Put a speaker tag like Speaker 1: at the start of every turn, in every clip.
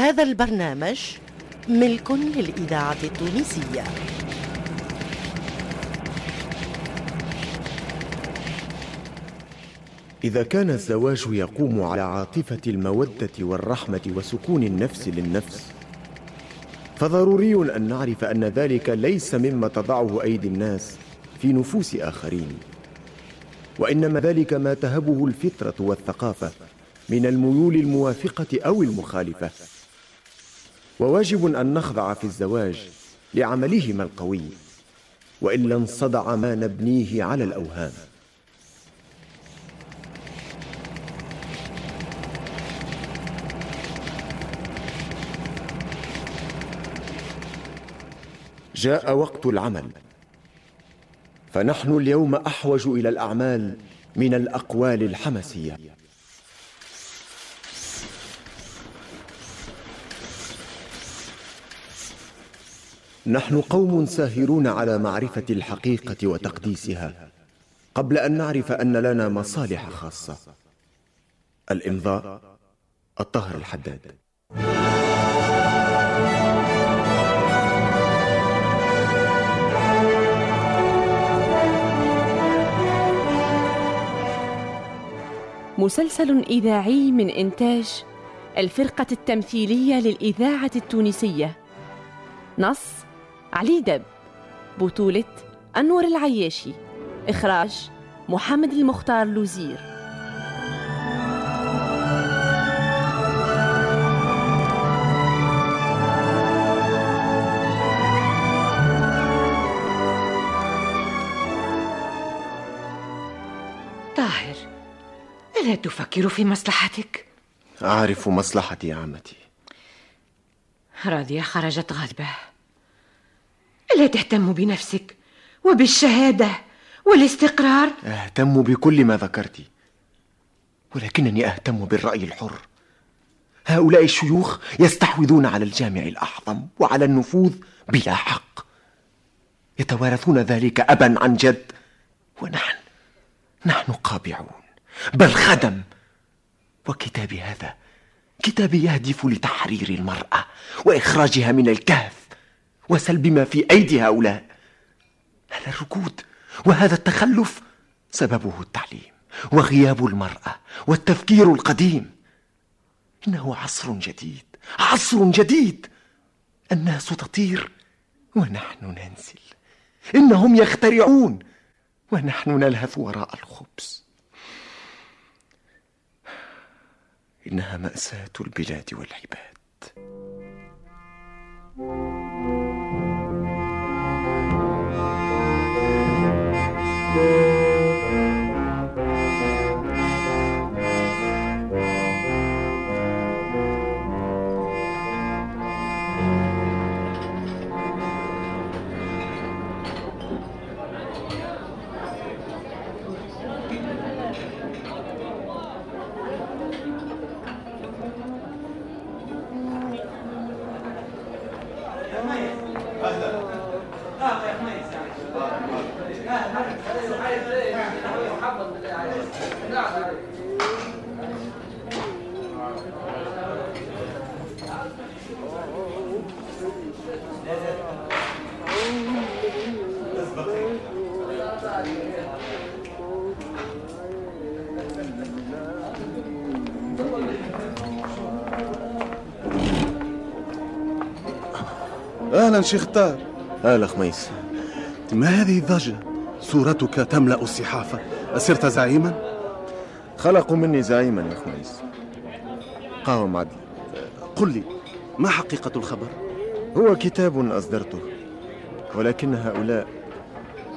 Speaker 1: هذا البرنامج ملك للإذاعة التونسية.
Speaker 2: إذا كان الزواج يقوم على عاطفة المودة والرحمة وسكون النفس للنفس فضروري أن نعرف أن ذلك ليس مما تضعه أيدي الناس في نفوس آخرين وإنما ذلك ما تهبه الفطرة والثقافة من الميول الموافقة أو المخالفة. وواجب أن نخضع في الزواج لعملهما القوي وإلا انصدع ما نبنيه على الأوهام. جاء وقت العمل فنحن اليوم أحوج إلى الأعمال من الأقوال الحمسيه نحن قوم ساهرون على معرفة الحقيقة وتقديسها قبل أن نعرف أن لنا مصالح خاصة. الإمضاء الطاهر الحداد.
Speaker 3: مسلسل إذاعي من إنتاج الفرقة التمثيلية للإذاعة التونسية. نص علي دب بطولة أنور العياشي إخراج محمد المختار لوزير.
Speaker 4: ألا تفكر في مصلحتك؟
Speaker 2: أعرف مصلحتي يا عمتي.
Speaker 4: راضية خرجت غاضبة. ألا تهتم بنفسك وبالشهادة والاستقرار؟
Speaker 2: أهتم بكل ما ذكرت ولكنني أهتم بالرأي الحر. هؤلاء الشيوخ يستحوذون على الجامع الأعظم وعلى النفوذ بلا حق. يتوارثون ذلك أبا عن جد ونحن نحن قابعون. بل خدم وكتابي هذا كتابي يهدف لتحرير المرأة وإخراجها من الكهف. وسلب ما في أيدي هؤلاء. هذا الركود وهذا التخلف سببه التعليم وغياب المرأة والتفكير القديم. إنه عصر جديد عصر جديد. الناس تطير ونحن ننزل. إنهم يخترعون ونحن نلهث وراء الخبز. إنها مأساة البلاد والعباد. thank you
Speaker 5: أهلا. أهلا. يا خميس أهلا. أهلا شيخ طار
Speaker 2: أهلا خميس
Speaker 5: ما هذه الضجة؟ صورتك تملأ الصحافة. أصرت زعيما؟
Speaker 2: خلقوا مني زعيما يا خميس. قاوم عدل
Speaker 5: قل لي ما حقيقة الخبر؟
Speaker 2: هو كتاب أصدرته ولكن هؤلاء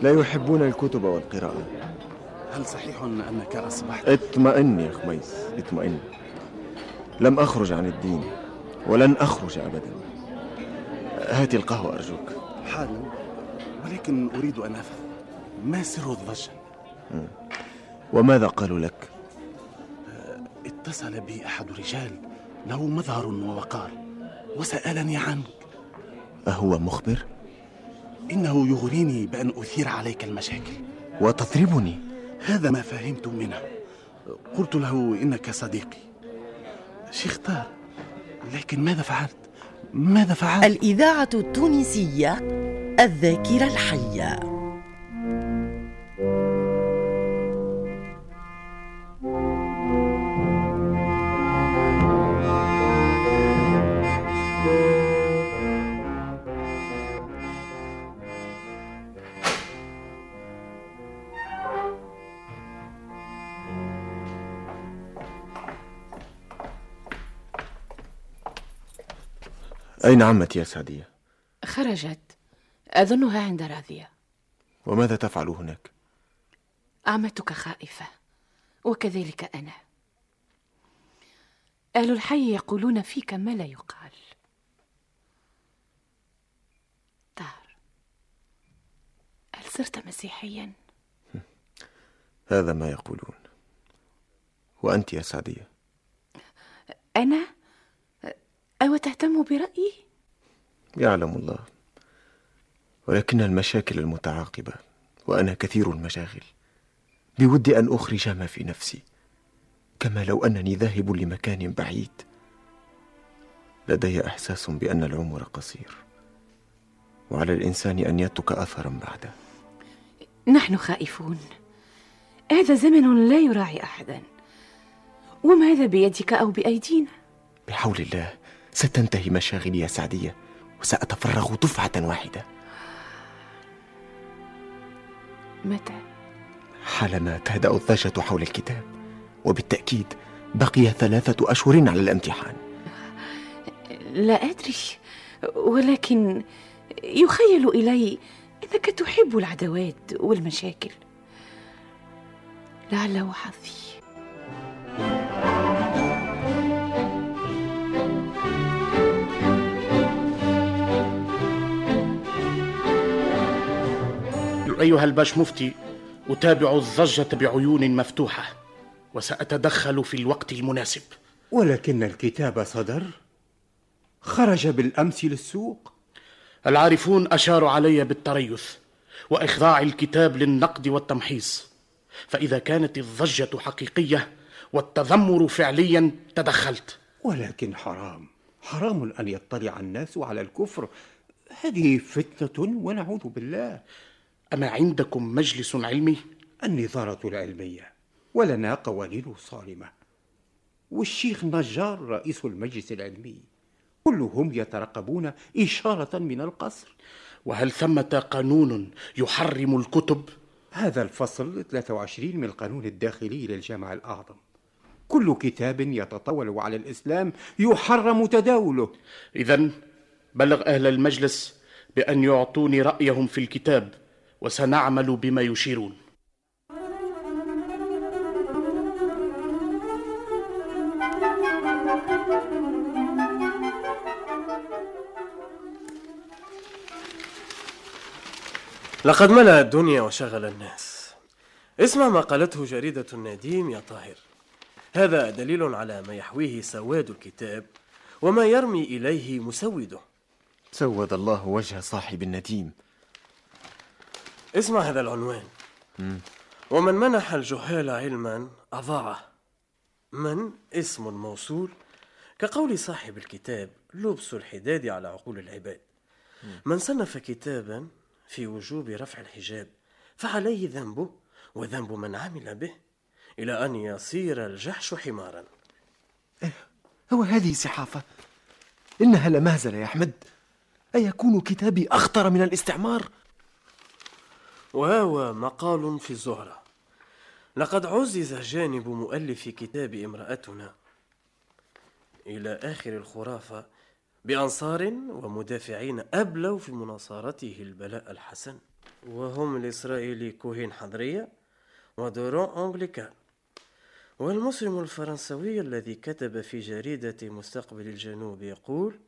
Speaker 2: لا يحبون الكتب والقراءة.
Speaker 5: هل صحيح أنك أصبحت؟
Speaker 2: اطمئن يا خميس اطمئن. لم أخرج عن الدين ولن أخرج أبدا. هات القهوة أرجوك.
Speaker 5: حالا ولكن أريد أن أفهم. ما سر الضجة؟
Speaker 2: وماذا قالوا لك؟
Speaker 5: اتصل بي أحد الرجال له مظهر ووقار وسألني عنك
Speaker 2: أهو مخبر؟
Speaker 5: إنه يغريني بأن أثير عليك المشاكل.
Speaker 2: وتضربني؟
Speaker 5: هذا ما فهمت منه. قلت له إنك صديقي. شيخ طار لكن ماذا فعلت؟ ماذا فعلت؟
Speaker 1: الإذاعة التونسية الذاكرة الحية.
Speaker 2: أين عمتي يا سعدية؟
Speaker 3: خرجت أظنها عند راضية
Speaker 2: وماذا تفعل هناك؟
Speaker 3: عمتك خائفة وكذلك أنا أهل الحي يقولون فيك ما لا يقال طاهر هل صرت مسيحيا؟
Speaker 2: هذا ما يقولون وأنت يا سعدية
Speaker 3: أنا؟ أو تهتم برأيي؟
Speaker 2: يعلم الله. ولكن المشاكل المتعاقبة وأنا كثير المشاغل. بودي أن أخرج ما في نفسي كما لو أنني ذاهب لمكان بعيد. لدي إحساس بأن العمر قصير. وعلى الإنسان أن يترك أثرا بعده.
Speaker 3: نحن خائفون. هذا زمن لا يراعي أحدا. وماذا بيدك أو بأيدينا؟
Speaker 2: بحول الله. ستنتهي مشاغلي يا سعدية وسأتفرغ دفعة واحدة.
Speaker 3: متى؟
Speaker 2: حالما تهدأ الضجة حول الكتاب وبالتأكيد بقي ثلاثة أشهر على الامتحان.
Speaker 3: لا أدري ولكن يخيل إلي أنك تحب العدوات والمشاكل. لعله حظي
Speaker 6: أيها الباش مفتي أتابع الضجة بعيون مفتوحة وسأتدخل في الوقت المناسب.
Speaker 7: ولكن الكتاب صدر؟ خرج بالأمس للسوق؟
Speaker 6: العارفون أشاروا علي بالتريث وإخضاع الكتاب للنقد والتمحيص. فإذا كانت الضجة حقيقية والتذمر فعليا تدخلت.
Speaker 7: ولكن حرام. حرام أن يطلع الناس على الكفر. هذه فتنة ونعوذ بالله.
Speaker 6: أما عندكم مجلس علمي؟
Speaker 7: النظارة العلمية ولنا قوانين صارمة. والشيخ نجار رئيس المجلس العلمي كلهم يترقبون إشارة من القصر.
Speaker 6: وهل ثمة قانون يحرم الكتب؟
Speaker 7: هذا الفصل 23 من القانون الداخلي للجامع الأعظم. كل كتاب يتطاول على الإسلام يحرم تداوله.
Speaker 6: إذا بلغ أهل المجلس بأن يعطوني رأيهم في الكتاب. وسنعمل بما يشيرون.
Speaker 8: لقد ملأ الدنيا وشغل الناس. اسمع ما قالته جريدة النديم يا طاهر. هذا دليل على ما يحويه سواد الكتاب وما يرمي إليه مسوده.
Speaker 2: سود الله وجه صاحب النديم.
Speaker 8: اسمع هذا العنوان. ومن منح الجهال علما أضاعه. من؟ اسم موصول. كقول صاحب الكتاب لبس الحداد على عقول العباد. من صنف كتابا في وجوب رفع الحجاب فعليه ذنبه وذنب من عمل به إلى أن يصير الجحش حمارا.
Speaker 2: هو هذه صحافة. إنها لمهزلة يا أحمد أيكون كتابي أخطر من الاستعمار؟
Speaker 8: وهو مقال في الزهرة. لقد عزز جانب مؤلف كتاب امرأتنا إلى آخر الخرافة بأنصار ومدافعين أبلوا في مناصرته البلاء الحسن. وهم الإسرائيلي كوهين حضرية ودورون أنجليكان والمسلم الفرنسوي الذي كتب في جريدة مستقبل الجنوب يقول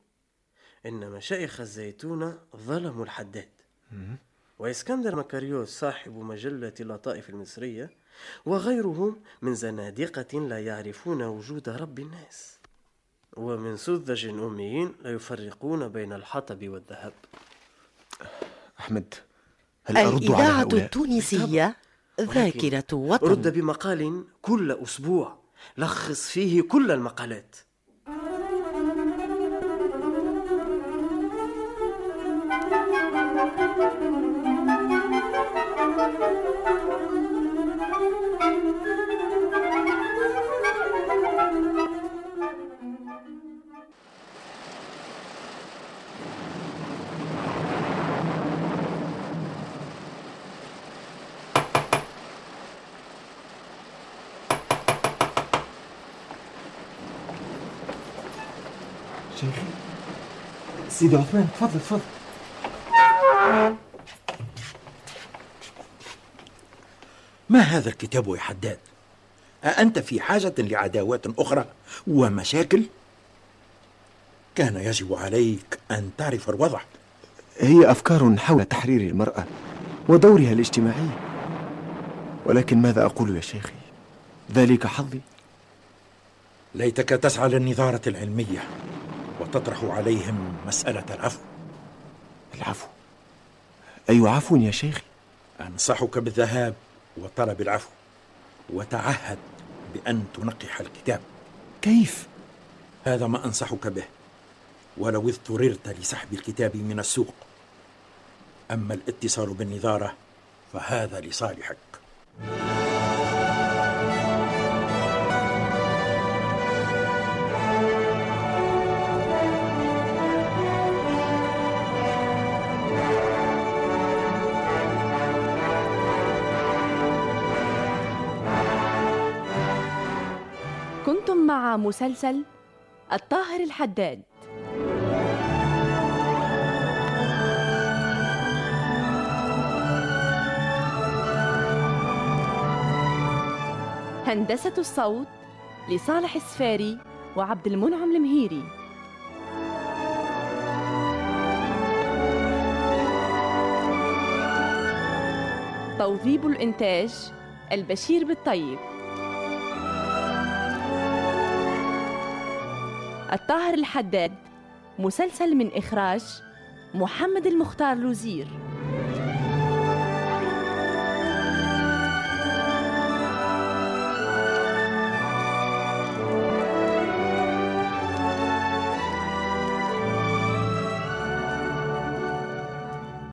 Speaker 8: إن مشايخ الزيتون ظلموا الحداد. وإسكندر مكاريوس صاحب مجلة اللطائف المصرية وغيرهم من زنادقة لا يعرفون وجود رب الناس ومن سذج أميين لا يفرقون بين الحطب والذهب.
Speaker 2: أحمد هل أرد على
Speaker 1: الإذاعة
Speaker 2: هؤلاء؟
Speaker 1: التونسية ذاكرة
Speaker 8: رد
Speaker 1: وطن
Speaker 8: بمقال كل أسبوع لخص فيه كل المقالات.
Speaker 9: شيخي سيدي عثمان تفضل تفضل.
Speaker 10: ما هذا الكتاب يا حداد؟ أأنت في حاجة لعداوات أخرى ومشاكل؟ كان يجب عليك أن تعرف الوضع.
Speaker 2: هي أفكار حول تحرير المرأة ودورها الاجتماعي. ولكن ماذا أقول يا شيخي؟ ذلك حظي.
Speaker 10: ليتك تسعى للنظارة العلمية. وتطرح عليهم مسألة العفو.
Speaker 2: العفو. أي عفو يا شيخي؟
Speaker 10: أنصحك بالذهاب وطلب العفو وتعهد بأن تنقح الكتاب.
Speaker 2: كيف؟
Speaker 10: هذا ما أنصحك به. ولو اضطررت لسحب الكتاب من السوق. أما الاتصال بالنظارة فهذا لصالحك.
Speaker 11: مسلسل الطاهر الحداد. هندسة الصوت لصالح السفاري وعبد المنعم المهيري. توظيب الإنتاج البشير بالطيب. الطاهر الحداد مسلسل من إخراج محمد المختار لوزير.